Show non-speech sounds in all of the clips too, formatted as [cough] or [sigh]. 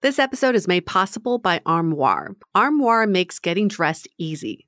This episode is made possible by Armoire. Armoire makes getting dressed easy.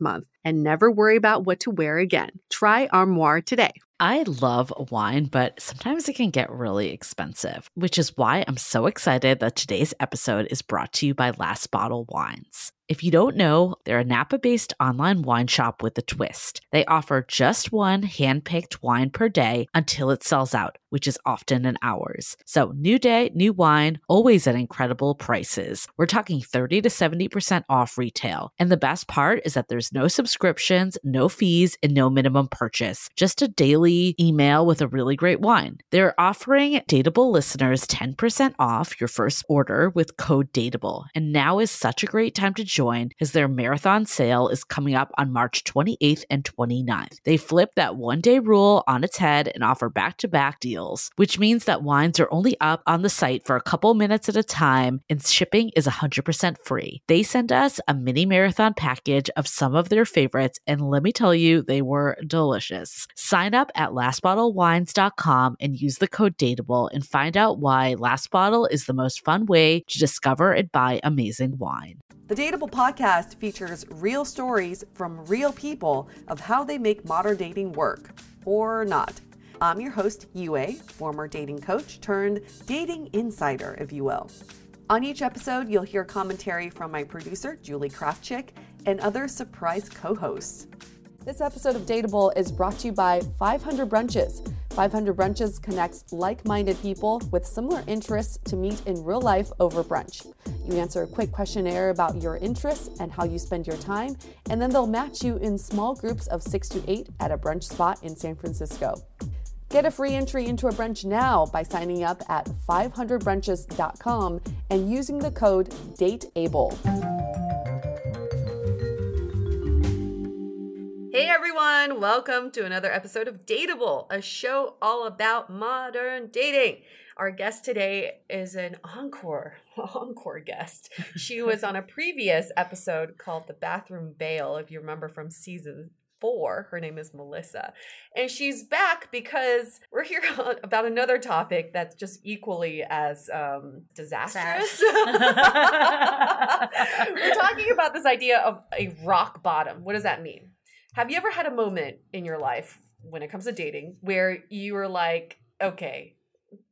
month and never worry about what to wear again. Try Armoire today. I love wine, but sometimes it can get really expensive, which is why I'm so excited that today's episode is brought to you by Last Bottle Wines. If you don't know, they're a Napa based online wine shop with a twist. They offer just one hand picked wine per day until it sells out, which is often in hours. So, new day, new wine, always at incredible prices. We're talking 30 to 70% off retail. And the best part is that there's no subscriptions, no fees, and no minimum purchase, just a daily email with a really great wine. They're offering Dateable listeners 10% off your first order with code Dateable. And now is such a great time to join as their marathon sale is coming up on March 28th and 29th. They flip that one day rule on its head and offer back to back deals, which means that wines are only up on the site for a couple minutes at a time and shipping is 100% free. They sent us a mini marathon package of some of their favorites, and let me tell you, they were delicious. Sign up at lastbottlewines.com and use the code DATEABLE and find out why Last Bottle is the most fun way to discover and buy amazing wine. The Dateable podcast features real stories from real people of how they make modern dating work or not. I'm your host, Yue, former dating coach turned dating insider, if you will. On each episode, you'll hear commentary from my producer, Julie Krafchick, and other surprise co hosts. This episode of Dateable is brought to you by 500 Brunches. 500 Brunches connects like minded people with similar interests to meet in real life over brunch. You answer a quick questionnaire about your interests and how you spend your time, and then they'll match you in small groups of six to eight at a brunch spot in San Francisco. Get a free entry into a brunch now by signing up at 500brunches.com and using the code DATEABLE. Hey everyone, welcome to another episode of Dateable, a show all about modern dating. Our guest today is an encore, [laughs] encore guest. She was on a previous episode called The Bathroom Bail, if you remember from season four. Her name is Melissa. And she's back because we're here [laughs] about another topic that's just equally as um, disastrous. [laughs] we're [laughs] talking about this idea of a rock bottom. What does that mean? Have you ever had a moment in your life when it comes to dating where you were like, okay,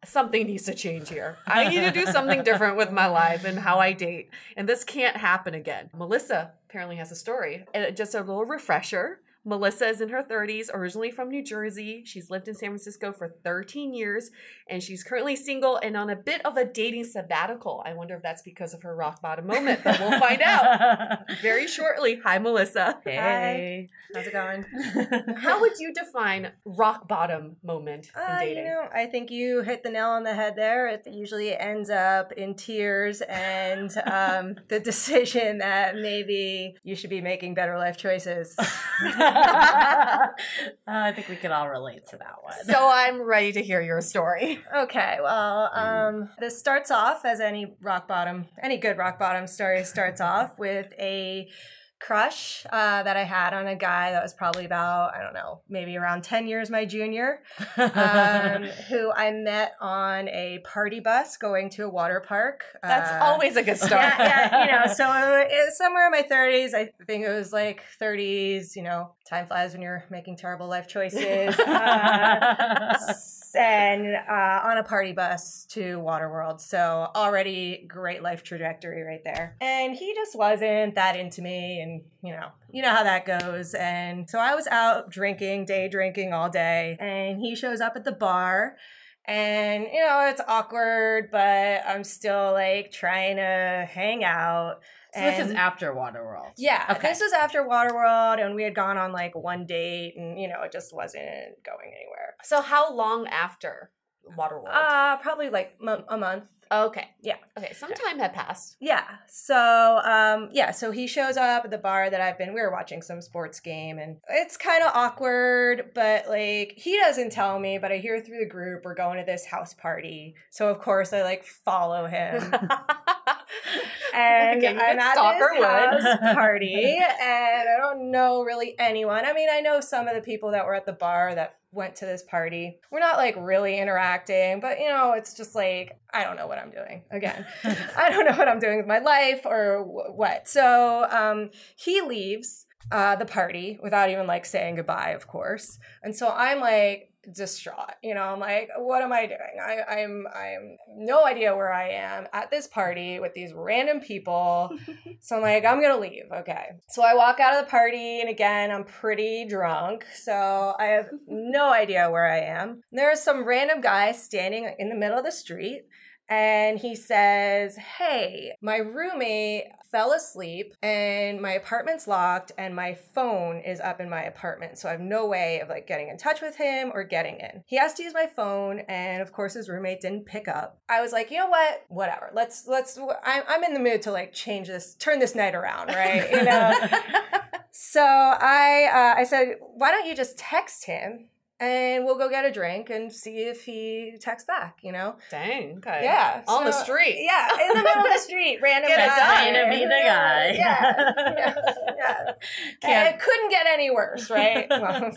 something needs to change here. I need to do something different with my life and how I date. And this can't happen again. Melissa apparently has a story. And just a little refresher. Melissa is in her 30s, originally from New Jersey. She's lived in San Francisco for 13 years, and she's currently single and on a bit of a dating sabbatical. I wonder if that's because of her rock bottom moment, but we'll find out [laughs] very shortly. Hi, Melissa. Hey. Hi. How's it going? [laughs] How would you define rock bottom moment in uh, dating? You know, I think you hit the nail on the head there. It usually ends up in tears and um, the [laughs] decision that maybe you should be making better life choices. Uh, [laughs] I think we can all relate to that one. So I'm ready to hear your story. Okay, well, um, this starts off as any rock bottom, any good rock bottom story starts off with a crush uh, that I had on a guy that was probably about, I don't know, maybe around 10 years my junior, um, [laughs] who I met on a party bus going to a water park. That's uh, always a good start. Yeah, yeah, you know, [laughs] so it was somewhere in my 30s. I think it was like 30s, you know, time flies when you're making terrible life choices. [laughs] Uh, and uh, on a party bus to Waterworld. So already great life trajectory right there. And he just wasn't that into me, and you know, you know how that goes. And so I was out drinking, day drinking all day, and he shows up at the bar. And you know, it's awkward, but I'm still like trying to hang out. So this is after Waterworld. Yeah, okay. this was after Waterworld, and we had gone on like one date, and you know, it just wasn't going anywhere. So how long after Waterworld? Uh, probably like m- a month. Okay. Yeah. Okay. Some time had passed. Yeah. So, um, yeah. So he shows up at the bar that I've been. We were watching some sports game, and it's kind of awkward. But like, he doesn't tell me, but I hear through the group we're going to this house party. So of course I like follow him. [laughs] and I'm at this house [laughs] party, and I don't know really anyone. I mean, I know some of the people that were at the bar that went to this party. We're not like really interacting, but you know, it's just like I don't know what I'm doing. Again, [laughs] I don't know what I'm doing with my life or wh- what. So um, he leaves uh, the party without even like saying goodbye, of course. And so I'm like distraught. You know, I'm like, what am I doing? I, I'm I'm no idea where I am at this party with these random people. [laughs] so I'm like, I'm gonna leave. Okay. So I walk out of the party, and again, I'm pretty drunk. So I have [laughs] no idea where I am. There's some random guy standing in the middle of the street. And he says, Hey, my roommate fell asleep and my apartment's locked and my phone is up in my apartment. So I have no way of like getting in touch with him or getting in. He asked to use my phone and of course his roommate didn't pick up. I was like, you know what? Whatever. Let's, let's, I'm, I'm in the mood to like change this, turn this night around, right? You know? [laughs] so I, uh, I said, why don't you just text him and we'll go get a drink and see if he texts back, you know? Dang. Okay. Yeah. On the street. Yeah, in the middle of the street, [laughs] random Get guy. to be the guy. Yeah. yeah, yeah. It couldn't get any worse, right? [laughs] Well,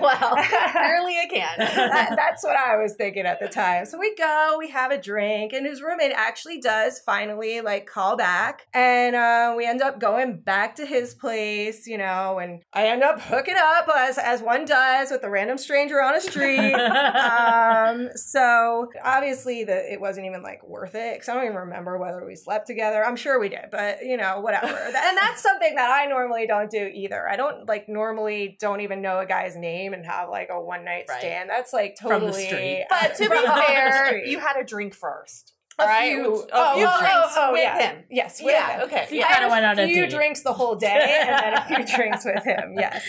well, [laughs] apparently it can. that, that's what I was thinking at the time. So we go, we have a drink, and his roommate actually does finally like call back, and uh, we end up going back to his place, you know, and I end up hooking up as as one does with a random stranger on a street. [laughs] um, so obviously the it wasn't even like worth it because I don't even remember whether we slept together. I'm sure we did, but you know, whatever. [laughs] and that's something that I normally don't do either. I don't like normally don't even know a guy's name and have like a one night Right. stand. That's like From the totally. street. [laughs] But to be From the fair, you had a drink first. a all right? few, A oh, few oh, drinks oh, oh, with yeah. him. Yes, with Yeah, him. okay. So you kinda had went on a a few date. drinks the whole day and then a few drinks with him. Yes.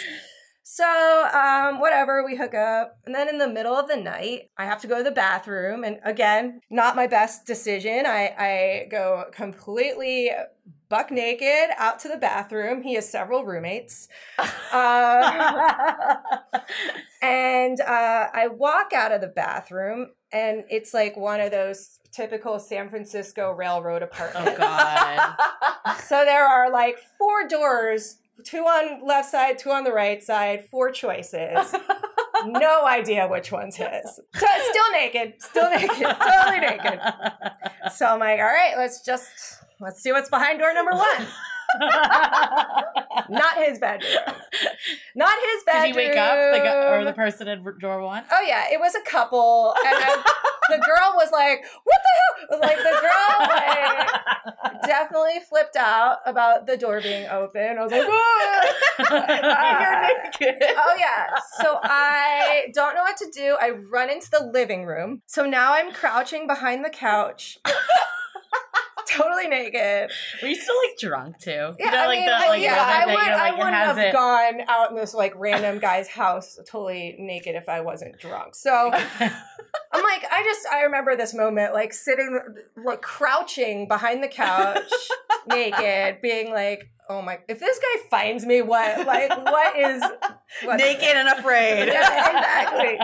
So, um, whatever, we hook up. And then in the middle of the night, I have to go to the bathroom. And again, not my best decision. I, I go completely buck naked out to the bathroom. He has several roommates. Uh, [laughs] and uh, I walk out of the bathroom, and it's like one of those typical San Francisco railroad apartments. Oh God. [laughs] So there are like four doors, two on left side, two on the right side, four choices. [laughs] no idea which one's his. So, still naked, still naked, [laughs] totally naked. So I'm like, all right, let's just let's see what's behind door number one. [laughs] Not his bedroom. Not his bedroom. Did he wake up? The guy, uh, or the person in door one? Oh yeah, it was a couple, and I- the girl was like, "What hell?" Like the girl like, [laughs] definitely flipped out about the door being open. I was like, "Ah." [laughs] "Oh yeah." So I don't know what to do. I run into the living room. So now I'm crouching behind the couch, [laughs] totally naked. Were you still like drunk too? Yeah, you know, I like mean, the, like, yeah, I would, like, I wouldn't have it- gone out in this like random guy's house totally naked if I wasn't drunk. So. [laughs] I'm like, I just, I remember this moment, like sitting, like crouching behind the couch, [laughs] naked, being like, oh my, if this guy finds me, what, like, what is, [laughs] what, Naked and afraid. [laughs] Yeah, exactly.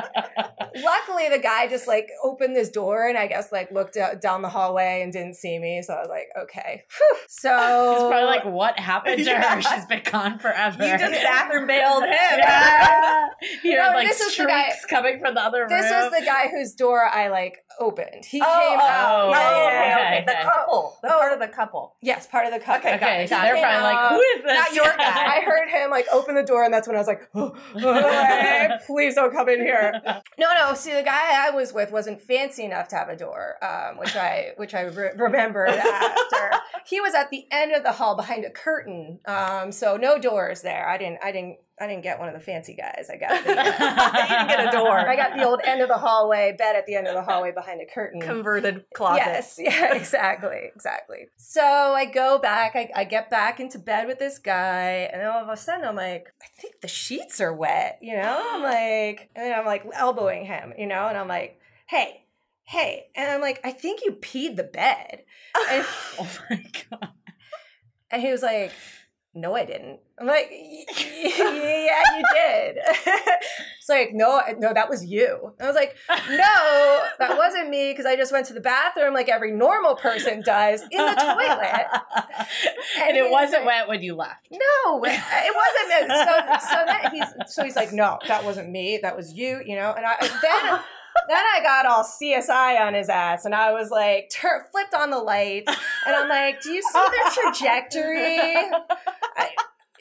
luckily the guy just like opened this door and I guess like looked out, down the hallway and didn't see me. So I was like, okay. Whew. So He's probably like, what happened to Yeah. her? She's been gone forever. You just [laughs] bathroom bailed him. Yeah. You're No, like this is the guy- streaks coming from the other room. this room. was the guy whose door I like opened. He Oh, oh came oh, out. Oh, yeah, okay, okay. The couple. The Oh. part of the couple. Yes, part of the couple. Okay, Okay, so they're it. probably like, who is this? Not your guy? guy. I heard him like open the door, and that's when I was like, [gasps] oh, oh, [laughs] please don't come in here. [laughs] No, no. See, the guy I was with wasn't fancy enough to have a door, um, which I which I re- remembered after. [laughs] He was at the end of the hall behind a curtain, um, so no doors there. I didn't, I didn't, I didn't get one of the fancy guys. I got the, you didn't get a door. I got the old end of the hallway bed at the end of the hallway behind a curtain. Converted closet. Yes, [laughs] yeah, exactly, exactly. So I go back, I, I get back into bed with this guy, and all of a sudden I'm like, I think the sheets are wet, you know? I'm [gasps] like, and then I'm like elbowing him, you know, and I'm like, hey, hey, and I'm like, I think you peed the bed. [laughs] And, Oh my god. and he was like, no, I didn't. I'm like, "Y- y- yeah, you did. [laughs] it's like, no, no, that was you. I was like, no, that wasn't me because I just went to the bathroom like every normal person does in the toilet. [laughs] and it wasn't like- wet when you left. No, it wasn't. So, so he's so he's like, no, that wasn't me. That was you. You know. And I then then I got all CSI on his ass, and I was like, tur- flipped on the lights, and I'm like, do you see the trajectory? I,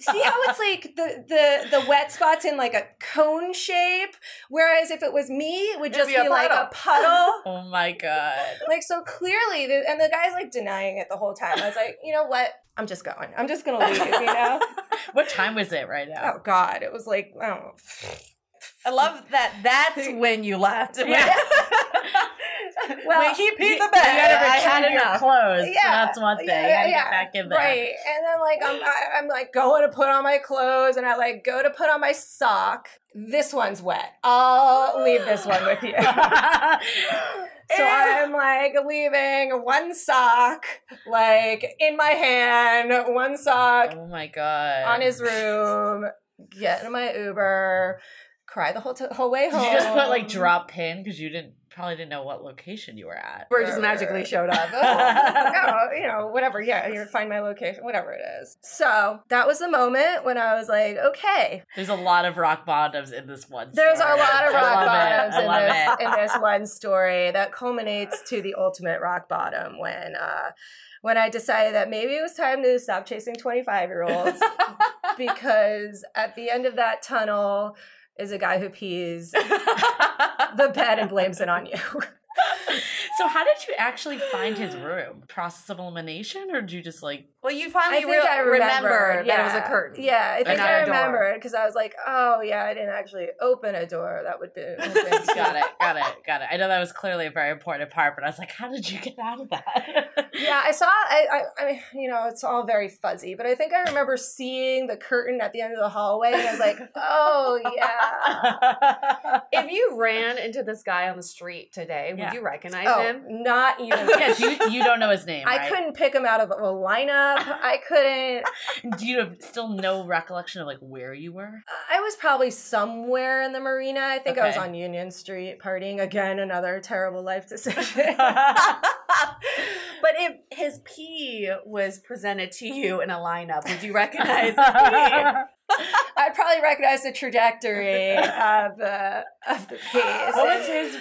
see how it's like the the the wet spots in like a cone shape, whereas if it was me, it would just be be, a like a puddle. [laughs] Oh my god. Like so clearly, the, and the guy's like denying it the whole time. I was like, you know what? I'm just going. I'm just gonna leave. You know? [laughs] What time was it right now? Oh God, it was like I don't know. I love that that's [laughs] when you left. Yeah. [laughs] Well, when he peed the You bed. gotta I had return your enough. clothes. Yeah, so that's one thing. yeah, you yeah, get back in there. Right, and then like I'm I, I'm like going to put on my clothes, and I like go to put on my sock. This one's wet. I'll leave this one with you. [laughs] So eh. I'm like leaving one sock, like in my hand, one sock oh my god. on his room, get in my Uber, cry the whole t- whole way Did home. you just put like drop pin because you didn't probably didn't know what location you were at? Or just magically showed up. [laughs] Oh, you know, whatever. Yeah, you find my location, whatever it is. So that was the moment when I was like, okay, There's a lot of rock bottoms in this one. Story. There's a lot of rock bottoms in this in this one story that culminates to the ultimate rock bottom when uh when I decided that maybe it was time to stop chasing 25 year olds [laughs] because at the end of that tunnel is a guy who pees [laughs] the bed and blames it on you. So how did you actually find his room? Process of elimination, or did you just like? Well, you I finally think real- I remembered remembered that it was yeah. a curtain. Yeah, I think not I a door. remembered because I was like, oh yeah, I didn't actually open a door. That would be [laughs] got it, got it, got it. I know that was clearly a very important part, but I was like, how did you get out of that? [laughs] Yeah, I saw. I, I, I mean, you know, it's all very fuzzy, but I think I remember seeing the curtain at the end of the hallway, and I was like, [laughs] oh yeah. If you ran into this guy on the street today, would you recognize Oh, him? not even. yeah, you, you don't know his name. I right? couldn't pick him out of a lineup. I couldn't. [laughs] Do you have still no recollection of like where you were? I was probably somewhere in the marina. I think I was on Union Street partying again. Another terrible life decision. [laughs] [laughs] but if his pee was presented to you in a lineup, would you recognize his pee? I'd probably recognize the trajectory of the of the piece. what was his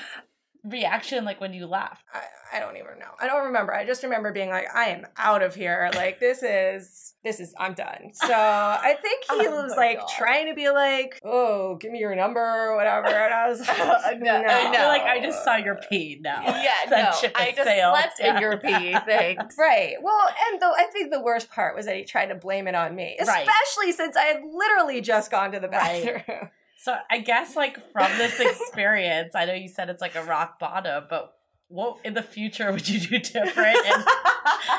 reaction like when you left? I, I don't even know. I don't remember. I just remember being like, I am out of here. Like this is this is I'm done. [laughs] So I think he Oh was like God. trying to be like, oh, give me your number or whatever. And I was [laughs] like, No, no, I like, I just saw your pee now. Yeah, [laughs] That no. I just sailed. slept Yeah. in your pee. Thanks. Right. Well, and though I think the worst part was that he tried to blame it on me, Right. especially since I had literally just gone to the Right. So I guess like from this experience, I know you said it's like a rock bottom, but what in the future would you do different? And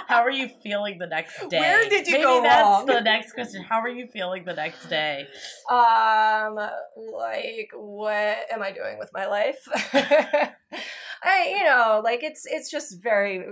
how are you feeling the next day? Where did you Maybe go that's wrong? the next question. How are you feeling the next day? Um, like, what am I doing with my life? [laughs] I, you know, like it's it's just very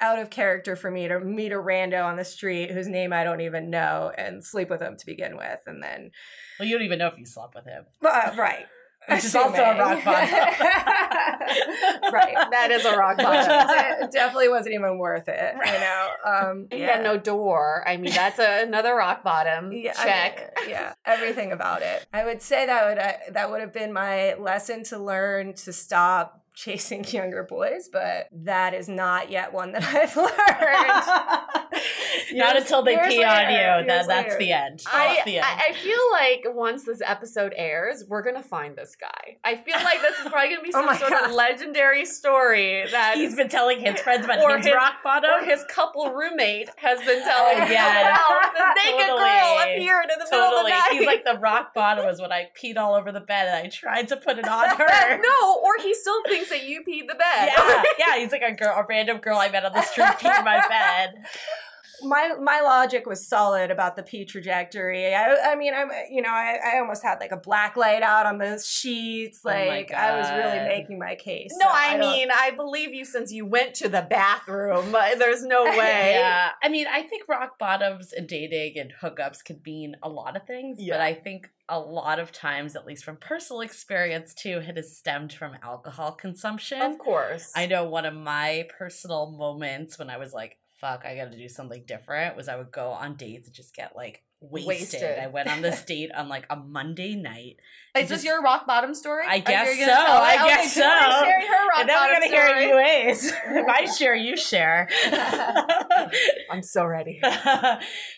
out of character for me to meet a rando on the street whose name I don't even know and sleep with him to begin with, and then, Well, you don't even know if you slept with him. uh, right. [laughs] which is also a rock bottom. [laughs] right. That is a rock bottom. [laughs] it definitely wasn't even worth it. You know. Um, He had no door. I mean, that's a, another rock bottom. Yeah, I Check. mean, yeah, everything about it. I would say that would uh, that would have been my lesson to learn to stop chasing [laughs] younger boys, but that is not yet one that [laughs] I've learned. [laughs] Not until they pee on you. That, that's the end. I, the end. I I feel like once this episode airs, we're gonna find this guy. I feel like this is probably gonna be Oh some my sort God. of legendary story that He's been telling his friends about his, his- rock bottom. or his couple roommate has been telling Oh, yeah. about this naked girl appeared in the middle of the totally. night. He's like the rock bottom was when I peed all over the bed and I tried to put it on her. no, or he still thinks that you peed the bed. Yeah, [laughs] yeah. He's like a girl, a random girl I met on the street peed in my bed. [laughs] my my logic was solid about the P trajectory. I, I mean, I'm you know, I, I almost had like a black light out on the sheets. Oh Like I was really making my case. No, So I, don't- mean, I believe you since you went to the bathroom. [laughs] There's no [laughs] way. Yeah, I mean, I think rock bottoms and dating and hookups could mean a lot of things, Yeah. but I think a lot of times, at least from personal experience too, it has stemmed from alcohol consumption. Of course. I know one of my personal moments when I was like, fuck, I gotta do something different was I would go on dates and just get like wasted. Wasted. I went on this [laughs] date on like a Monday night. Is Just- this your rock bottom story? I guess so. I Okay, guess so. sharing her rock and we're bottom gonna hear story. you A's. [laughs] if I share, you share. [laughs] I'm so ready.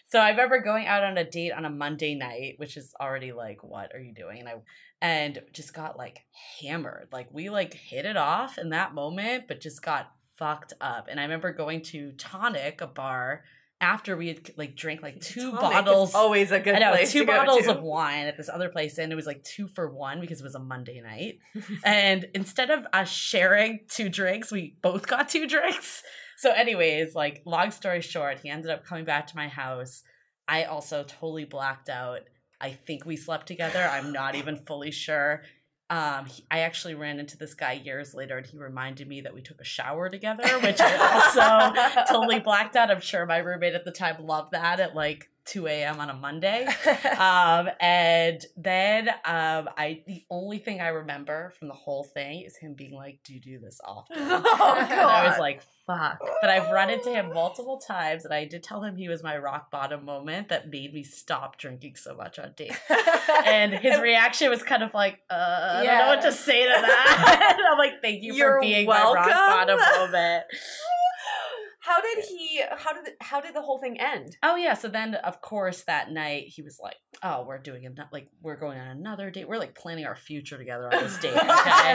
so I remember going out on a date on a Monday night, which is already like, what are you doing? And I and just got like hammered. Like we like hit it off in that moment, but just got fucked up. And I remember going to Tonic, a bar, after we had like drank like [laughs] two Tonic bottles. always a good I know place two bottles of wine at this other place, and it was like two for one because it was a Monday night. [laughs] and instead of us sharing two drinks, we both got two drinks. So, anyways, like long story short, he ended up coming back to my house. I also totally blacked out. I think we slept together. I'm not even fully sure. Um, he, I actually ran into this guy years later, and he reminded me that we took a shower together, which I [laughs] also totally blacked out. I'm sure my roommate at the time loved that at like 2 a.m. on a Monday. [laughs] Um, and then um, I the only thing I remember from the whole thing is him being like, "Do you do this often?" [laughs] oh And I was like, "Fuck!" But I've run into him multiple times, and I did tell him he was my rock bottom moment that made me stop drinking so much on dates. [laughs] And his reaction was kind of like, uh, I don't know what to say to that. I'm like, thank you You're for being my rock welcome. bottom moment. How did he? How did? How did the whole thing end? Oh yeah, so then of course that night he was like, "Oh, we're doing another like we're going on another date. We're like planning our future together on this date." Okay.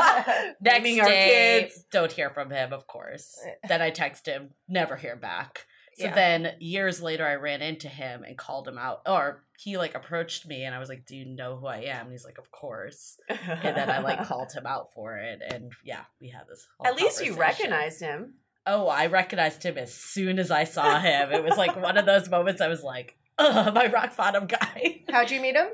[laughs] Next Naming day, kids. don't hear from him, of course. [laughs] then I text him, never hear back. So Yeah. then years later, I ran into him and called him out, or he like approached me, and I was like, "Do you know who I am?" And he's like, "Of course." And then I like [laughs] called him out for it, and yeah, we had this. Whole At least you recognized him. Oh, I recognized him as soon as I saw him. It was like one of those moments I was like, ugh, my rock bottom guy. How'd you meet him?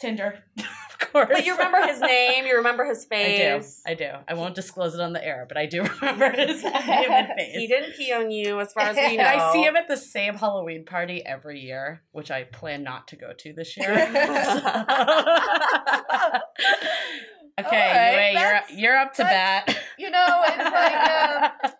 Tinder, [laughs] of course. But you remember his name. You remember his face. I do. face. I do. I won't disclose it on the air, but I do [laughs] remember his name and face. He didn't pee on you, as far as we [laughs] know. I see him at the same Halloween party every year, which I plan not to go to this year. okay, All right, Yue, you're that's- you're up to bat. you know, it's like.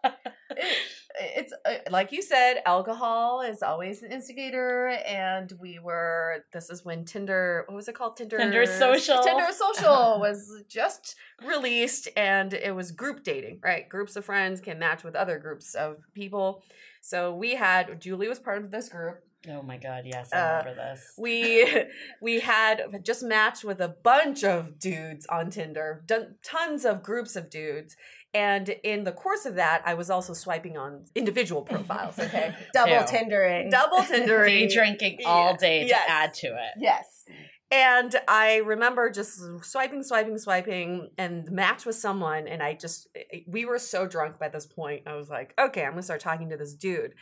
Uh, it- [laughs] it's uh, like you said alcohol is always an instigator and we were this is when tinder what was it called? Tinder Tinder Social. tinder social [laughs] was just released and it was group dating right? Groups of friends can match with other groups of people. So we had julie was part of this group. Oh my god, yes, I Uh, remember this. we we had just matched with a bunch of dudes on Tinder, done tons of groups of dudes, and in the course of that, I was also swiping on individual [laughs] profiles. Okay, Double Two. Tindering. double Tindering. Day drinking all Yeah. day to add to it. Yes. And I remember just swiping, swiping, swiping, and the match with someone. And I just, we were so drunk by this point. I was like, okay, I'm gonna start talking to this dude.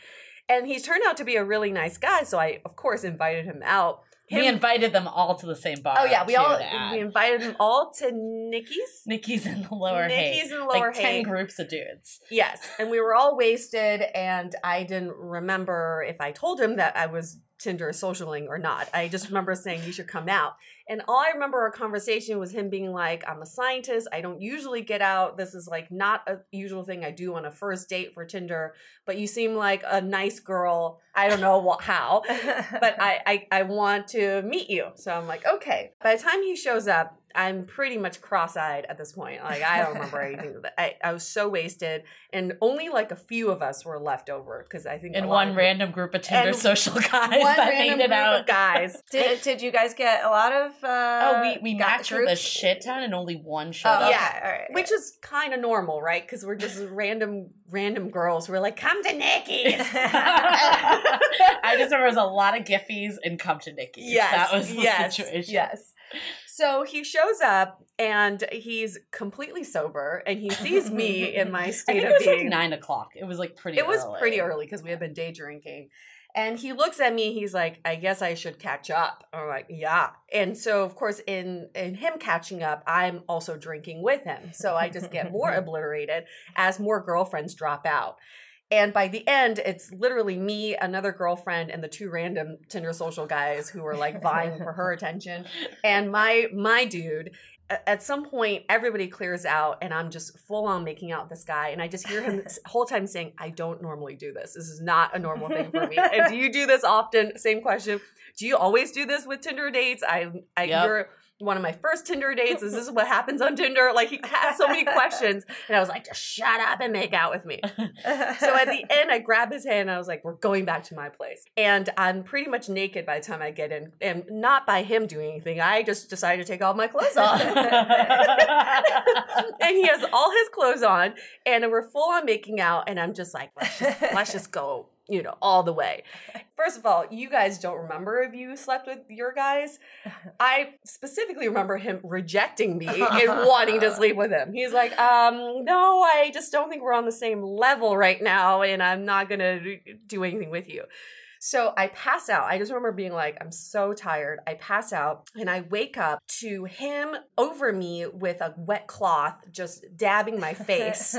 And he turned out to be a really nice guy. So I, of course, invited him out. We invited them all to the same bar. Oh yeah, we all add. we invited them all to Nikki's. Nikki's in the lower Nikki's in the lower like ten groups of dudes. Yes, and we were all wasted, and I didn't remember if I told him that I was Tinder socialing or not. I just remember saying you should come out. And all I remember our conversation was him being like, I'm a scientist. I don't usually get out. This is like not a usual thing I do on a first date for Tinder, but you seem like a nice girl. I don't know what, how, but [laughs] I, I, I want to meet you. So I'm like, okay. By the time he shows up, I'm pretty much cross-eyed at this point. Like I don't remember [laughs] anything. I, I was so wasted, and only like a few of us were left over because I think in one of- random group of Tinder social [laughs] guys one that random made it group out. of guys. [laughs] did, did you guys get a lot of? Uh, oh, we we got the matched with a shit ton, and only one showed Oh, up. Yeah, all right. which is kind of normal, right? Because we're just random, random girls. We're like, come to Nikki's. I just remember there was a lot of Giphies and come to Nikki. Yes, that was the yes, situation. Yes. So he shows up and he's completely sober, and he sees me in my [laughs] state of it was being. like nine o'clock. It was like pretty. it was early. pretty early because we had been day drinking. And he looks at me, he's like, I guess I should catch up. I'm like, yeah. And so of course in in him catching up, I'm also drinking with him. So I just get more [laughs] obliterated as more girlfriends drop out. And by the end, it's literally me, another girlfriend, and the two random Tinder social guys who are like vying for her attention. And my my dude, at some point, everybody clears out, and I'm just full on making out with this guy. And I just hear him [laughs] the whole time saying, I don't normally do this. This is not a normal thing for me. [laughs] And do you do this often? Same question. Do you always do this with Tinder dates? I, I Yep. you're one of my first Tinder dates. Is this [laughs] what happens on Tinder? Like he has so many questions. [laughs] And I was like, just shut up and make out with me. [laughs] So at the end, I grab his hand and I was like, we're going back to my place. And I'm pretty much naked by the time I get in. And not by him doing anything. I just decided to take all my clothes off. and he has all his clothes on. And we're full on making out. And I'm just like, let's just, let's just go, you know, all the way. [laughs] First of all, you guys don't remember if you slept with your guys. [laughs] I specifically remember him rejecting me and wanting to [laughs] sleep with him. He's like, um, no, I just don't think we're on the same level right now, and I'm not gonna do anything with you. So I pass out. I just remember being like, I'm so tired. I pass out and I wake up to him over me with a wet cloth just dabbing my face.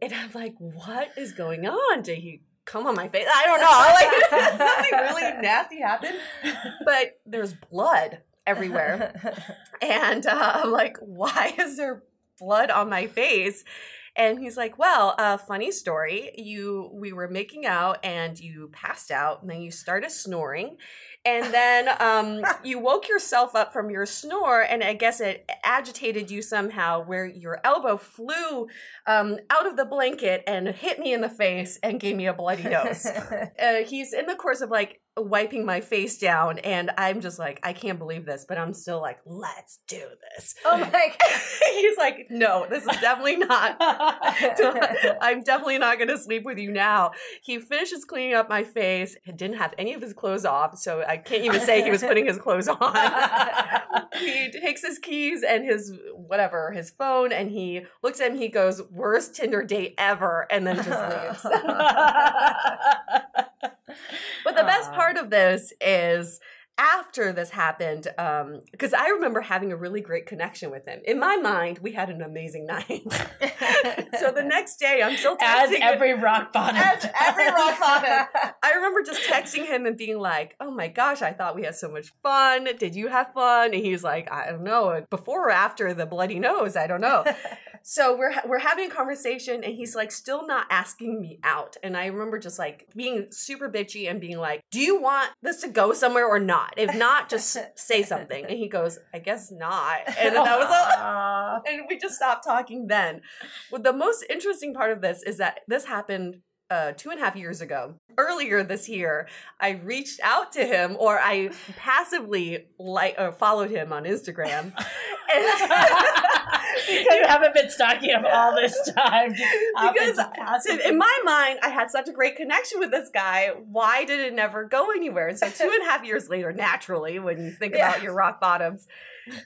And I'm like, what is going on? Did he come on my face? I don't know. Like [laughs] something really [laughs] nasty happened. But there's blood everywhere. And uh, I'm like, why is there blood on my face? And he's like, well, uh, funny story. You, we were making out, and you passed out, and then you started snoring, and then um, you woke yourself up from your snore, and I guess it agitated you somehow, where your elbow flew um, out of the blanket and hit me in the face and gave me a bloody nose. [laughs] uh, he's in the course of like wiping my face down and i'm just like i can't believe this but i'm still like let's do this. Oh my [laughs] god. he's like no this is definitely not [laughs] [laughs] i'm definitely not going to sleep with you now. He finishes cleaning up my face. And didn't have any of his clothes off so i can't even say he was putting his clothes on. He takes his keys and his whatever his phone and he looks at him he goes worst tinder date ever and then just leaves but the best uh. part of this is after this happened, um, because I remember having a really great connection with him. In my mind, we had an amazing [laughs] night. so the [laughs] next day, I'm still As every rock bottom. As every rock [laughs] bottom. I remember just texting him and being like, "Oh my gosh, I thought we had so much fun. Did you have fun?" And he's like, "I don't know. Before or after the bloody nose, I don't know." so we're we're having a conversation, and he's like, still not asking me out. And I remember just like being super bitchy and being like, "Do you want this to go somewhere or not? If not, just [laughs] say something." And he goes, "I guess not." [laughs] And that was all. [laughs] And we just stopped talking then. But the most interesting part of this is that this happened uh, two and a half years ago. Earlier this year, I reached out to him, or I [laughs] passively like or followed him on Instagram. [laughs] [laughs] you haven't been stalking him all this time. Because passively. in my mind, I had such a great connection with this guy. Why did it never go anywhere? And so two and a half years later, naturally, when you think about your rock bottoms,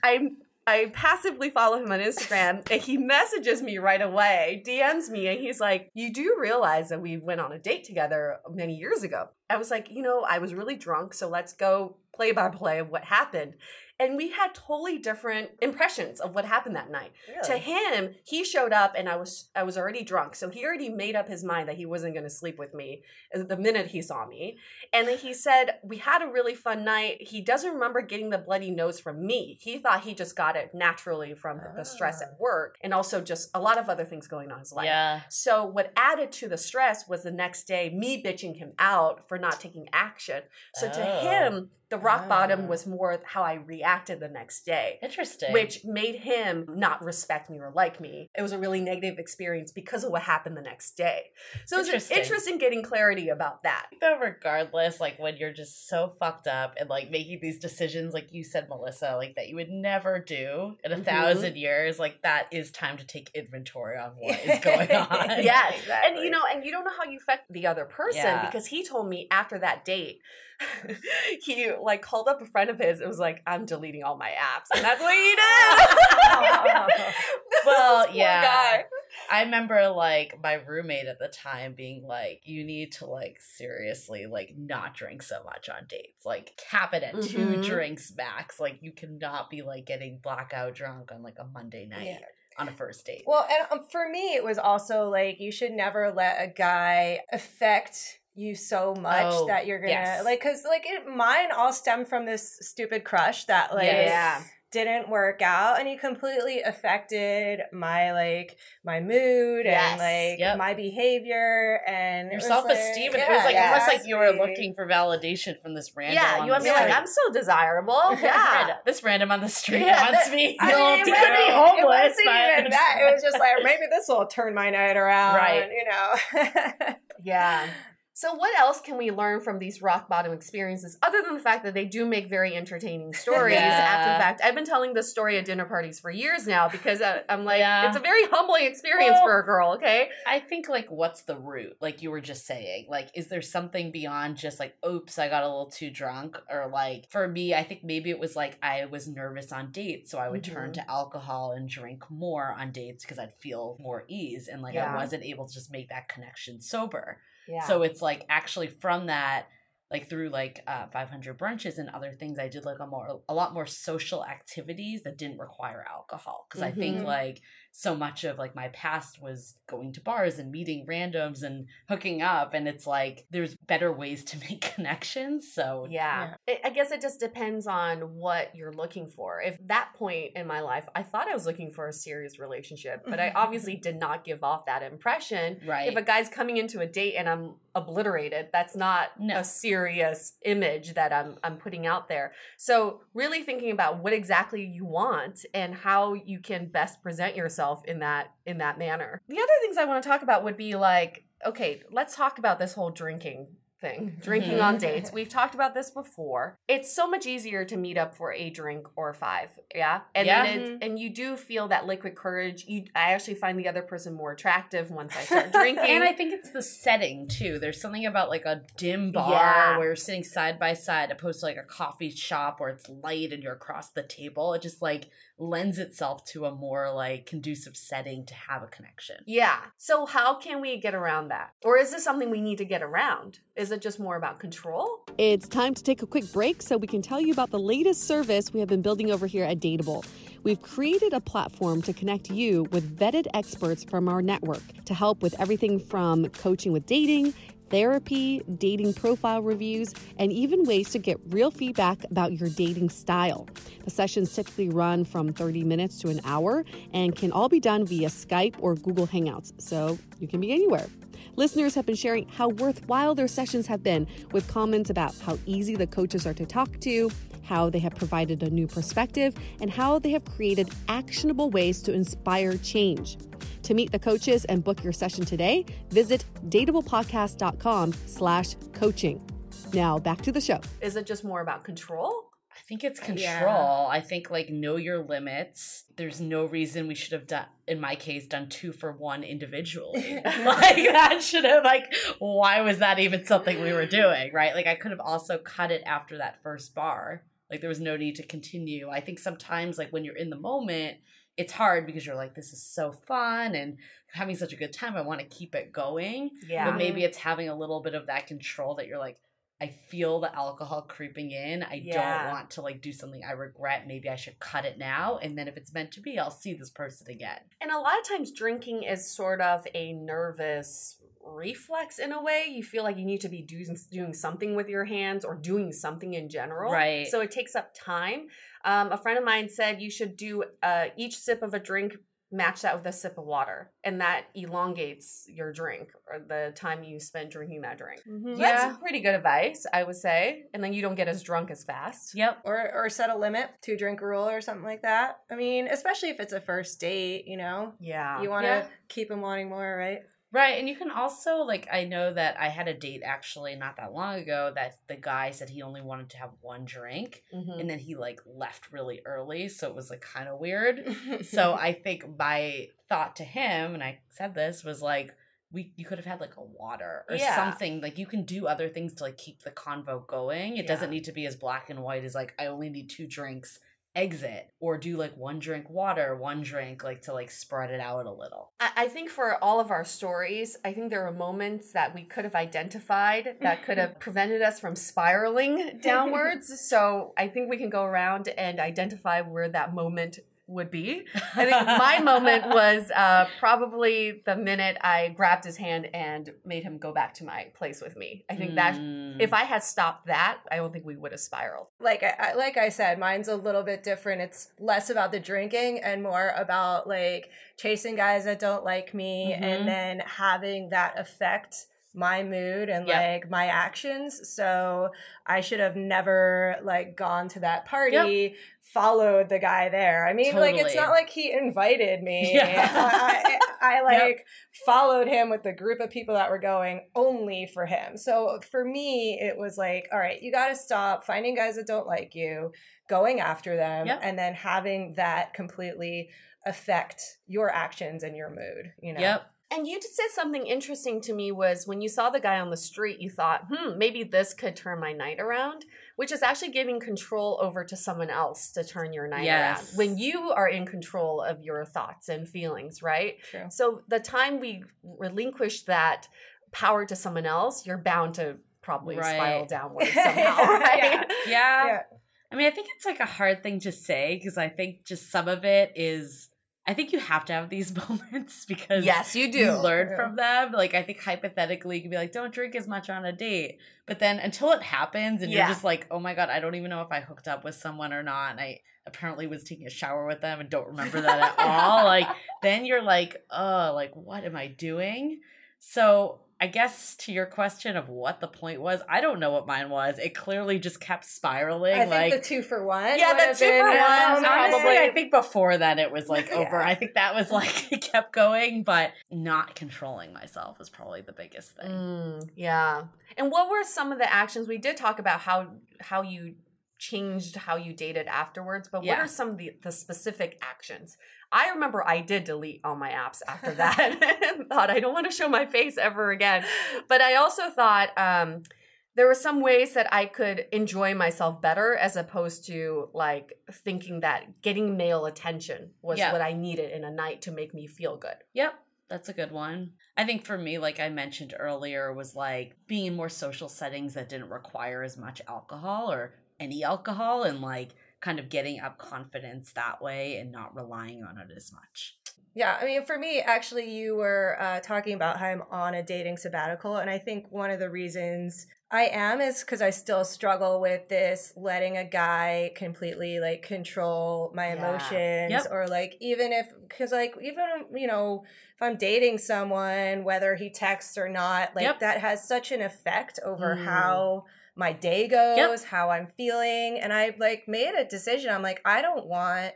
I I passively follow him on Instagram and he messages me right away, DMs me, and he's like, You do realize that we went on a date together many years ago. I was like, you know, I was really drunk, so let's go play by play of what happened. And we had totally different impressions of what happened that night. To him, he showed up and I was I was already drunk. So he already made up his mind that he wasn't going to sleep with me the minute he saw me. And then he said, "We had a really fun night." He doesn't remember getting the bloody nose from me. He thought he just got it naturally from the stress Ah. at work and also just a lot of other things going on in his life. Yeah. So what added to the stress was the next day me bitching him out for not taking action. So to Oh. him, the rock bottom Ah. was more how I reacted the next day. Interesting. Which made him not respect me or like me. It was a really negative experience because of what happened the next day. So it's Interesting. interesting getting clarity about that. though regardless like when you're just so fucked up and like making these decisions like you said melissa like that you would never do in a Mhm. thousand years like that is time to take inventory on what is [laughs] going on Yes. Exactly. And you know, and you don't know how you affect the other person Yeah. because he told me after that date, [laughs] he like called up a friend of his. It was like, I'm deleting all my apps. And that's what he did. [laughs] Well, [laughs] yeah. guy. i remember like my roommate at the time being like you need to like seriously like not drink so much on dates like cap it at two Mhm. drinks max like you cannot be like getting blackout drunk on like a monday night Yeah. on a first date Well, and um, for me, it was also like you should never let a guy affect you so much Oh, that you're gonna yes. like because like it, mine all stemmed from this stupid crush that like Yeah. didn't work out and he completely affected my like my mood Yes. and like Yep. my behavior and it your was, self esteem. like- and it was like yeah, almost like you were looking for validation from this random. Yeah, you want to be like. I'm so desirable. [laughs] Yeah. This random on the street Yeah, wants that- me. [laughs] I mean, he it could wasn't- be It homeless, wasn't even that. It was [laughs] just like maybe this will turn my night around. Right. You know. Yeah. So, what else can we learn from these rock bottom experiences other than the fact that they do make very entertaining [laughs] stories Yeah. after the fact? I've been telling this story at dinner parties for years now because I, I'm like, Yeah. it's a very humbling experience Well- for a girl, okay? I think like what's the root? Like you were just saying, like is there something beyond just like oops, I got a little too drunk or like for me, I think maybe it was like I was nervous on dates, so I would turn Mhm. to alcohol and drink more on dates because I'd feel more ease and like Yeah. I wasn't able to just make that connection sober. Yeah. So it's like actually from that, like through like uh, 500 brunches and other things, I did like a more a lot more social activities that didn't require alcohol because I think Mhm. like so much of like my past was going to bars and meeting randoms and hooking up, and it's like there's better ways to [laughs] make connections. So Yeah. I I guess it just depends on what you're looking for. If that point in my life, I thought I was looking for a serious relationship, but I [laughs] obviously did not give off that impression. right, If a guy's coming into a date and I'm obliterated, that's not No. a serious image that I'm I'm putting out there. So really thinking about what exactly you want and how you can best present yourself in that in that manner. The other things I want to talk about would be like, okay, let's talk about this whole drinking thing. Drinking on mm-hmm. dates. We've talked about this before. It's so much easier to meet up for a drink or five. Yeah. And Yeah. then it's, mm-hmm. and you do feel that liquid courage. You I actually find the other person more attractive once I start drinking. [laughs] And I think it's the setting too. There's something about like a dim bar Yeah. where you're sitting side by side opposed to like a coffee shop where it's light and you're across the table. It just like lends itself to a more like conducive setting to have a connection. Yeah. So how can we get around that? Or is this something we need to get around? Is it just more about control? It's time to take a quick break so we can tell you about the latest service we have been building over here at Dateable. We've created a platform to connect you with vetted experts from our network to help with everything from coaching with dating, therapy, dating profile reviews, and even ways to get real feedback about your dating style. The sessions typically run from 30 minutes to an hour and can all be done via Skype or Google Hangouts, so you can be anywhere. Listeners have been sharing how worthwhile their sessions have been with comments about how easy the coaches are to talk to, how they have provided a new perspective, and how they have created actionable ways to inspire change. To meet the coaches and book your session today, visit dateablepodcast.com slash coaching. Now back to the show. Is it just more about control? I think it's control. Yeah. I think like know your limits. There's no reason we should have done in my case done two for one individually. [laughs] [laughs] like that should have like why was that even something we were doing, right? Like I could have also cut it after that first bar. Like there was no need to continue. I think sometimes like when you're in the moment, it's hard because you're like this is so fun and having such a good time. I want to keep it going. Yeah. But maybe mm-hmm. it's having a little bit of that control that you're like, I feel the alcohol creeping in. I Yeah. don't want to like do something I regret. Maybe I should cut it now. And then if it's meant to be, I'll see this person again. And a lot of times drinking is sort of a nervous reflex in a way. You feel like you need to be doing doing something with your hands or doing something in general. Right. So it takes up time. Um, a friend of mine said you should do uh, each sip of a drink match that with a sip of water, and that elongates your drink or the time you spend drinking that drink. Mhm. Yeah. That's pretty good advice, I would say. And then you don't get as drunk as fast. Yep. Or, or set a limit, two drink rule or something like that. I mean, especially if it's a first date, you know, Yeah. you want to Yeah. keep them wanting more, right? Right. And you can also, like, I know that I had a date actually not that long ago that the guy said he only wanted to have one drink. Mhm. And then he, like, left really early. So it was, like, kind of weird. [laughs] so I think my thought to him, and I said this, was like, we you could have had like a water or Yeah. something. Like you can do other things to like keep the convo going. It doesn't need to be as black and white as like I only need two drinks, exit. Or do like one drink water, one drink, like to like spread it out a little. I I think for all of our stories, I think there are moments that we could have identified that could have [laughs] prevented us from spiraling downwards. [laughs] so I think we can go around and identify where that moment would be. [laughs] I think my moment was uh, probably the minute I grabbed his hand and made him go back to my place with me. I think that Mm. if I had stopped that, I don't think we would have spiraled. like I, I like I said, mine's a little bit different. It's less about the drinking and more about like chasing guys that don't like me Mhm. and then having that affect my mood and Yep. like my actions. So I should have never like gone to that party, followed the guy there. I mean, like it's not like he invited me. [laughs] Yeah. I, I, I like followed him with the group of people that were going only for him. So for me, it was like, all right, you got to stop finding guys that don't like you, going after them, Yep. and then having that completely affect your actions and your mood. You know. Yep. And you just said something interesting to me was when you saw the guy on the street, you thought, hmm, maybe this could turn my night around, which is actually giving control over to someone else to turn your night Yes. around. When you are in control of your thoughts and feelings, right? True. So the time we relinquish that power to someone else, you're bound to probably Right. spiral downwards [laughs] somehow, right? Yeah. Yeah. Yeah. I mean, I think it's like a hard thing to say because I think just some of it is. I think you have to have these [laughs] moments because Yes, you do. you learn Yeah. from them. Like I think hypothetically, you can be like, "Don't drink as much on a date," but then until it happens, and Yeah. you're just like, "Oh my god, I don't even know if I hooked up with someone or not." And I apparently was taking a shower with them and don't remember that at [laughs] all. Like then you're like, "Oh, like what am I doing?" So I guess to your question of what the point was, I don't know what mine was. It clearly just kept spiraling. I think like the two for one. Yeah, the two for one. Honestly, probably- I think before that it was like [laughs] Yeah. over. I think that was [laughs] like it kept going, but not controlling myself was probably the biggest thing. Mm, yeah. And what were some of the actions we did talk about how how you changed how you dated afterwards, but what are some of the, the specific actions? I remember I did delete all my apps after [laughs] that and thought I don't want to show my face ever again. But I also thought um there were some ways that I could enjoy myself better as opposed to like thinking that getting male attention was Yeah. what I needed in a night to make me feel good. Yep, that's a good one. I think for me, like I mentioned earlier, was like being in more social settings that didn't require as much alcohol or any alcohol, and like kind of getting up confidence that way and not relying on it as much. Yeah, I mean, for me, actually, you were uh, talking about how I'm on a dating sabbatical. And I think one of the reasons I am is because I still struggle with this letting a guy completely like control my Yeah. emotions. Yep. Or like, even if, because like, even, you know, if I'm dating someone, whether he texts or not, like Yep. that has such an effect over Mm. how my day goes, how I'm feeling. And I like made a decision. I'm like, I don't want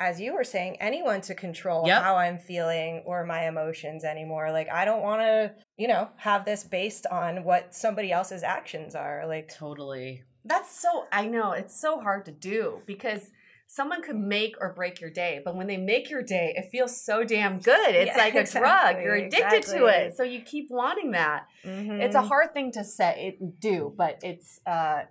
as you were saying, anyone to control Yep. how I'm feeling or my emotions anymore. Like, I don't want to, you know, have this based on what somebody else's actions are. Like, Totally. That's so, I know, it's so hard to do because someone could make or break your day, but when they make your day, it feels so damn good. It's Yeah, like [laughs] a drug. You're exactly, addicted to it. So you keep wanting that. mhm. It's a hard thing to it do, but it's uh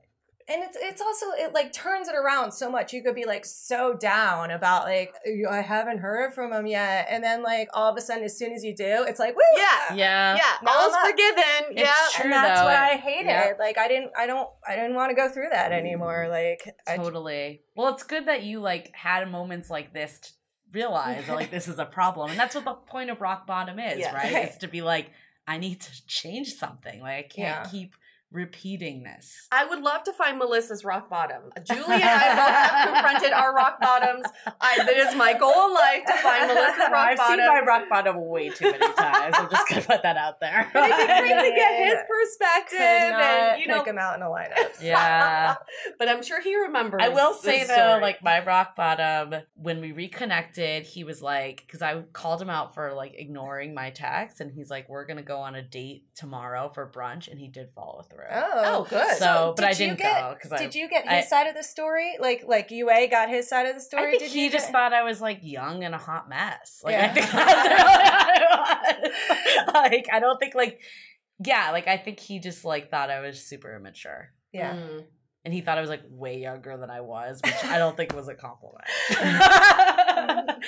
and it's it's also it like turns it around so much. You could be like so down about like I haven't heard from him yet, and then like all of a sudden, as soon as you do, it's like woo, Yeah. Yeah. Yeah, Now all's forgiven. It's yeah, true. and that's though. what I hated. yeah. Like I didn't, I don't, I didn't want to go through that anymore. Mm-hmm. Like I, Totally. Well, it's good that you like had moments like this to realize that, like this is a problem, and that's what the point of rock bottom is, Yes. right? Right. Is to be like, I need to change something. Like I can't Yeah. keep repeating this. I would love to find Melissa's rock bottom. Julie and I both have [laughs] confronted our rock bottoms. I, that is my goal in life to find Melissa's [laughs] rock bottom. I've seen my rock bottom way too many [laughs] times. I'm just gonna put that out there. But it'd be great to get his perspective, and you know. pick him out in a lineup. yeah. but I'm sure he remembers. I will say though, story. like my rock bottom, when we reconnected, he was like, because I called him out for like ignoring my text, and he's like, "We're gonna go on a date tomorrow for brunch," and he did follow through. Oh, Oh, good. So, but did I you didn't get- go because I. Did you get his I- side of the story? Like, like UA got his side of the story. I think did he you just get- thought I was like young and a hot mess. Like I Yeah. think [laughs] that's really what it was. [laughs] Like I don't think like yeah, like I think he just like thought I was super immature. yeah. Mm. And he thought I was like way younger than I was, which I don't think was a compliment. [laughs]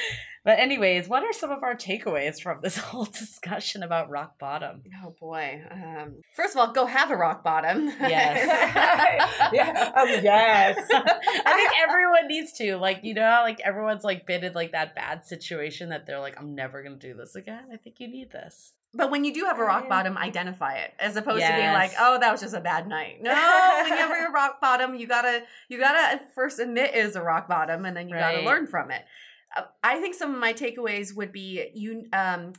but anyways, what are some of our takeaways from this [laughs] whole discussion about rock bottom? Oh boy. Um, first of all, go have a rock bottom. Yes. [laughs] yeah. Oh, yes. I think everyone needs to. Like, you know like everyone's like been in like that bad situation that they're like, I'm never gonna do this again. I think you need this. But when you do have a rock bottom, identify it as opposed to being like, "Oh, that was just a bad night." [laughs] No, when you have your rock bottom, you gotta you gotta first admit it is a rock bottom, and then you gotta learn from it. Uh, I think some of my takeaways would be you. Um,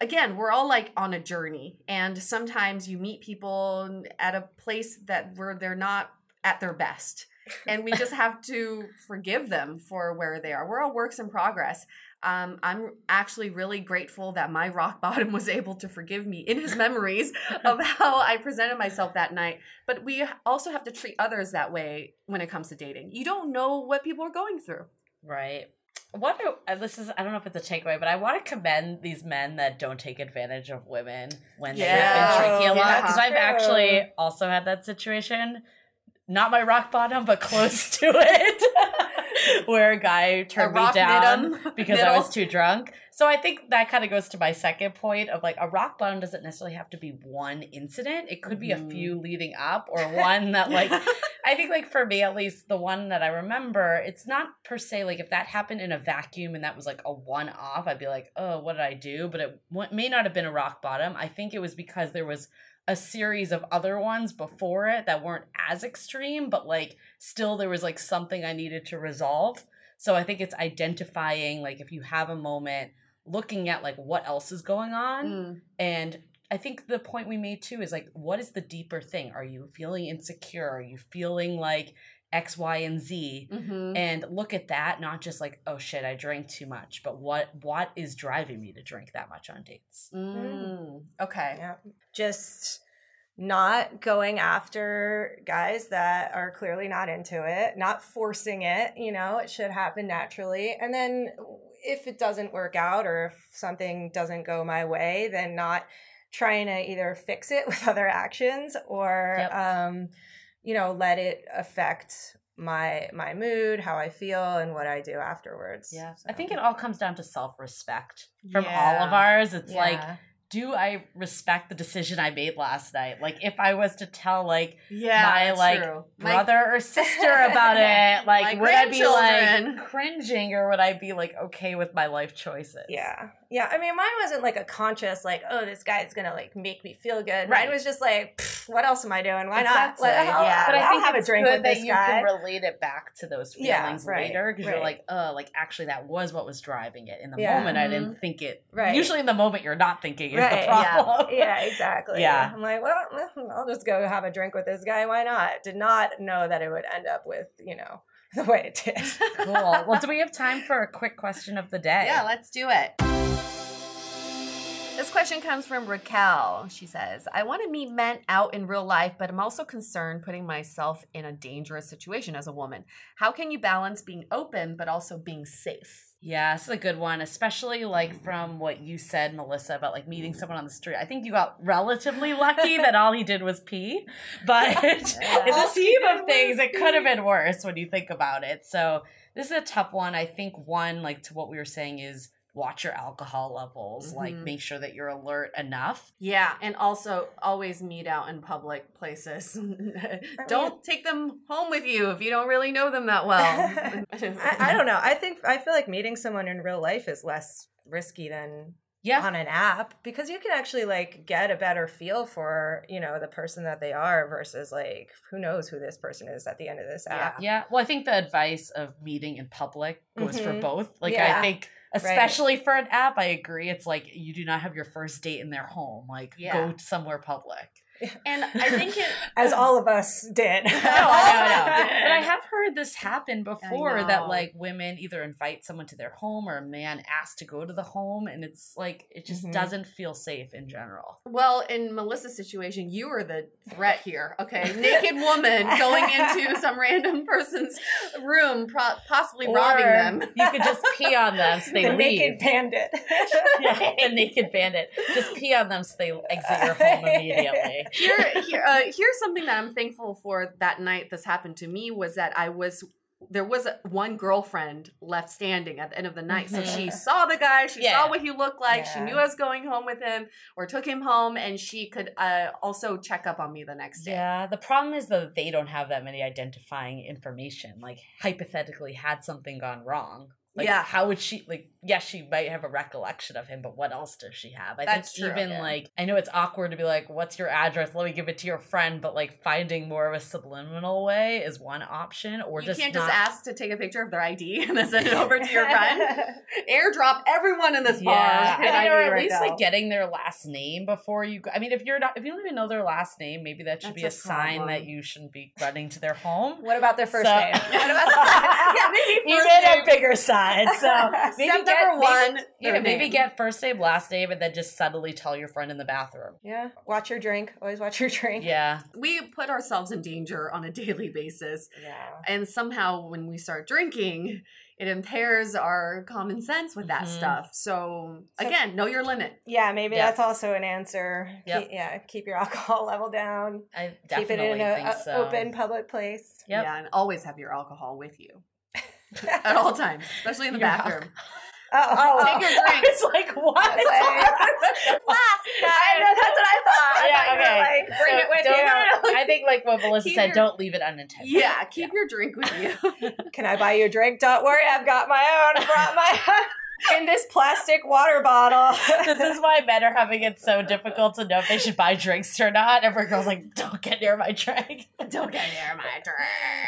again, we're all like on a journey, and sometimes you meet people at a place that where they're not at their best. and we just have to forgive them for where they are. We're all works in progress. Um, I'm actually really grateful that my rock [laughs] bottom was able to forgive me in his [laughs] memories of how I presented myself that night. But we also have to treat others that way when it comes to dating. You don't know what people are going through. Right. What uh, this is I don't know if it's a takeaway, but I want to commend these men that don't take advantage of women when they've Yeah. been drinking a lot. Yeah. Because I've actually also had that situation. Not my rock bottom, but close [laughs] to it. [laughs] Where a guy turned A me down middle- [laughs] because I was too drunk. So I think that kind of goes to my second point of like a rock bottom doesn't necessarily have to be one incident. It could be a Mhm. few leading up or one that like [laughs] I think like for me at least the one that I remember, it's not per se like if that happened in a vacuum and that was like a one off, I'd be like, "Oh, what did I do?" But it may not have been a rock bottom. I think it was because there was a series of other ones before it that weren't as extreme, but like still there was like something I needed to resolve. So I think it's identifying like if you have a moment looking at like what else is going on Mm. and I think the point we made too is like, what is the deeper thing? Are you feeling insecure? Are you feeling like X, Y, and Z? Mhm. And look at that, not just like, oh shit, I drank too much, but what what is driving me to drink that much on dates? Mm. Okay. Yeah. Just not going after guys that are clearly not into it, not forcing it, you know, it should happen naturally. And then if it doesn't work out or if something doesn't go my way, then not trying to either fix it [laughs] with other actions or Yep. um you know, let it affect my my mood, how I feel and what I do afterwards. I So- think it all comes down to self respect from all of ours. It's like, do I respect the decision I made last night? Like, if I was to tell like Yeah. my like true. My- brother or sister about [laughs] it, like My would I be like cringing or would I be like okay with my life choices? Yeah. Yeah. I mean, mine wasn't like a conscious, like, oh, this guy's going to like make me feel good. Right. Mine was just like, what else am I doing? Why Exactly, not? Like, I'll, yeah. But I I'll think have it's a drink good with that this you guy. can relate it back to those Yeah, feelings right, later because you're like, oh, like actually that was what was driving it. In the Yeah. moment, I Mhm. didn't think it. Right. Usually, in the moment, you're not thinking is Right, the yeah. problem. yeah, [laughs] exactly. Yeah. I'm like, well, I'll just go have a drink with this guy. Why not? Did not know that it would end up with, you know, [laughs] the way it did. cool. Well, do we have time for a quick question of the day? Yeah, let's do it. This question comes from Raquel. She says, I want to meet men out in real life, but I'm also concerned putting myself in a dangerous situation as a woman. How can you balance being open but also being safe? Yeah, this is a good one, especially like from what you said, Melissa, about like meeting someone on the street. I think you got relatively lucky [laughs] that all he did was pee, but [laughs] in the scheme of things, it could have been worse when you think about it. So this is a tough one. I think one, like to what we were saying, is watch your alcohol levels. Like Mhm. make sure that you're alert enough. Yeah, and also always meet out in public places. [laughs] don't take them home with you if you don't really know them that well. [laughs] I, I don't know. I think I feel like meeting someone in real life is less risky than Yeah. on an app because you can actually like get a better feel for you know the person that they are versus like who knows who this person is at the end of this app. Yeah. Well, I think the advice of meeting in public goes for Mhm. both. Like Yeah. I think especially for an app, I agree. It's like you do not have your first date in their home. Like Yeah. go somewhere public. [laughs] and I think it As all of us did. No, I [laughs] know, I know. But I have heard this happen before that like women either invite someone to their home or a man asks to go to the home and it's like it just Mhm. doesn't feel safe in general. Well, in Melissa's situation, you are the threat here. Okay, naked woman going into [laughs] some random person's room, pro- possibly robbing them. You could just pee on them so they the leave. naked bandit. yeah, the naked bandit. Just pee on them so they exit your home immediately. Here, here, uh, here's something that I'm thankful for. That night this happened to me was that I was there was a, one girlfriend left standing at the end of the night, so she Mhm. saw the guy, she Yeah. saw what he looked like, she knew I was going home with him or took him home, and she could uh, also check up on me the next day. Yeah, the problem is that they don't have that many identifying information. Like hypothetically, had something gone wrong, like Yeah. how would she like? Yes, she might have a recollection of him, but what else does she have? I That's think true, even yeah. like I know it's awkward to be like, "What's your address? Let me give it to your friend," but like finding more of a subliminal way is one option, or you just can't not. just ask to take a picture of their ID [laughs] and then send it over to your friend. [laughs] Airdrop everyone in this bar. Yeah, or at right least now. like getting their last name before you. Go. I mean, if you're not, if you don't even know their last name, maybe that should That's be a, a sign that you shouldn't be running to their home. what about their first So- name? What about [laughs] yeah, maybe even first a bigger sign. So [laughs] maybe Step get number maybe- yeah, maybe get first name, last name, and then just subtly tell your friend in the bathroom. yeah. Watch your drink. Always watch your drink. Yeah, We put ourselves in danger on a daily basis. Yeah. And somehow when we start drinking, it impairs our common sense with that Mhm. stuff. So, So- again, know your limit. Yeah, maybe Yeah. that's also an answer. Yep. Keep, yeah, keep your [laughs] alcohol level down. I Keep it definitely in a, think so. open public place. Yep. Yeah, and always have your alcohol with you [laughs] at all times, especially in the Your bathroom. Oh, Take your [laughs] drink. It's like what? [laughs] I know that's what I thought. Yeah, I thought you were okay. Like, bring So it with you. I think like what Melissa Keep said, your- don't leave it unattended. Yeah, keep your drink with you. Can I buy you a drink? Don't worry, I've got my own. I brought my in this plastic water bottle. [laughs] this is why men are having it so difficult to know if they should buy drinks or not. Every girl's like, "Don't get near my drink." Don't get near my drink.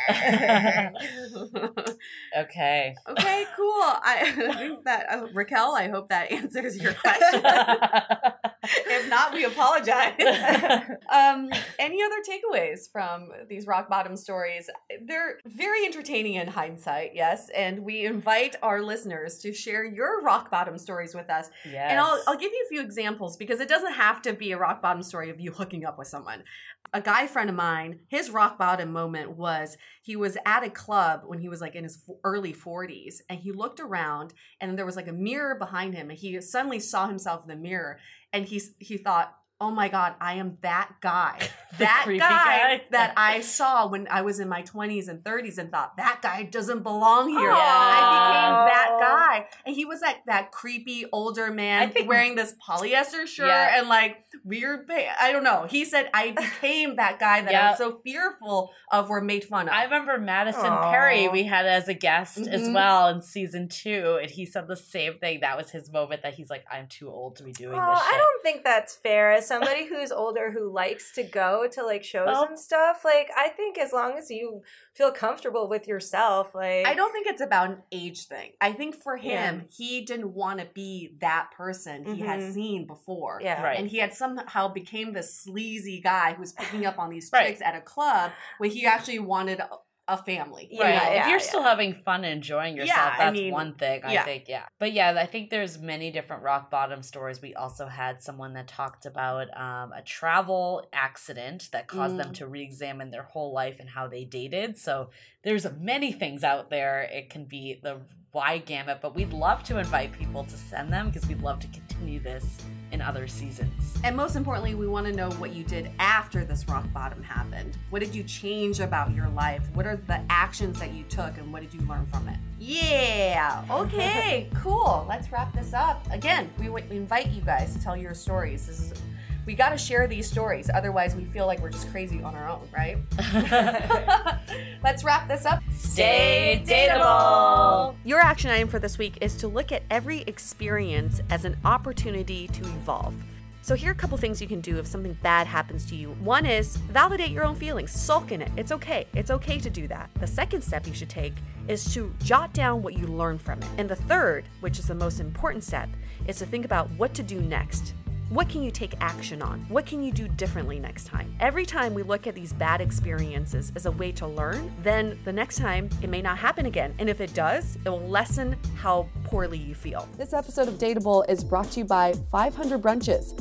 [laughs] okay. okay, cool. I think that uh, Raquel. I hope that answers your [laughs] question. if not, we apologize. um, any other takeaways from these rock bottom stories? They're very entertaining in hindsight, yes, and we invite our listeners to share your rock bottom stories with us. yes. And I'll, I'll give you a few examples because it doesn't have to be a rock bottom story of you hooking up with someone. A guy friend of mine, his rock bottom moment was he was at a club when he was like in his early 40s and he looked around and there was like a mirror behind him and he suddenly saw himself in the mirror and he, he thought, oh my God, I am that guy. [laughs] That guy, guy. that I saw when I was in my 20s and 30s and thought, that guy doesn't belong here. Aw. I became that guy. And he was like that creepy older man think- wearing this polyester shirt Yeah. and like weird pa- I don't know. He said I [laughs] became that guy that I Yeah. was so fearful of or made fun of. I remember Madison Aw. Perry we had as a guest as Mhm. well in season two, and he said the same thing. That was his moment that he's like, "I'm too old to be doing Oh, this." Shit. I don't think that's fair. As somebody who's older who likes to go to like shows Well- and stuff, like I think as long as you feel comfortable with yourself, like I don't think it's about an age thing. I think for him, Yeah. he didn't want to be that person he had Mhm. seen before. Yeah. Right. And he had somehow became this sleazy guy who was picking up on these Right. chicks at a club where he actually wanted a family. you Right. know? if you're yeah. still having fun and enjoying yourself, Yeah, I that's mean, one thing. I yeah. think, yeah. But yeah, I think there's many different rock bottom stories. We also had someone that talked about um, a travel accident that caused them Mm. to re-examine their whole life and how they dated. So there's many things out there. It can be the wide gamut, but we'd love to invite people to send them because we'd love to continue this in other seasons. And most importantly, we want to know what you did after this rock bottom happened. What did you change about your life? What are the actions that you took and what did you learn from it? Yeah. Okay, [laughs] cool. Let's wrap this up. Again, we w- invite you guys to tell your stories. This is we got to share these stories otherwise we feel like we're just crazy on our own, right? [laughs] Let's wrap this up. Stay dateable. Your action item for this week is to look at every experience as an opportunity to evolve. So, here are a couple things you can do if something bad happens to you. One is validate your own feelings, sulk in it. It's okay. It's okay to do that. The second step you should take is to jot down what you learn from it. And the third, which is the most important step, is to think about what to do next. What can you take action on? What can you do differently next time? Every time we look at these bad experiences as a way to learn, then the next time it may not happen again. And if it does, it will lessen how poorly you feel. This episode of Dateable is brought to you by 500 Brunches.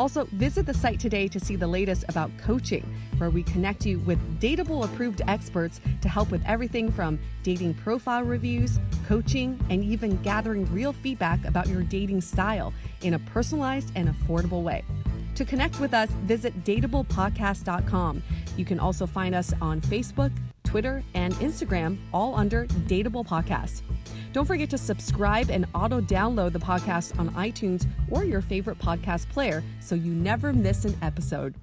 Also, visit the site today to see the latest about coaching, where we connect you with dateable approved experts to help with everything from dating profile reviews, coaching, and even gathering real feedback about your dating style in a personalized and affordable way. To connect with us, visit dateablepodcast.com. You can also find us on Facebook, Twitter, and Instagram, all under Dateable Podcast. Don't forget to subscribe and auto download the podcast on iTunes or your favorite podcast player so you never miss an episode.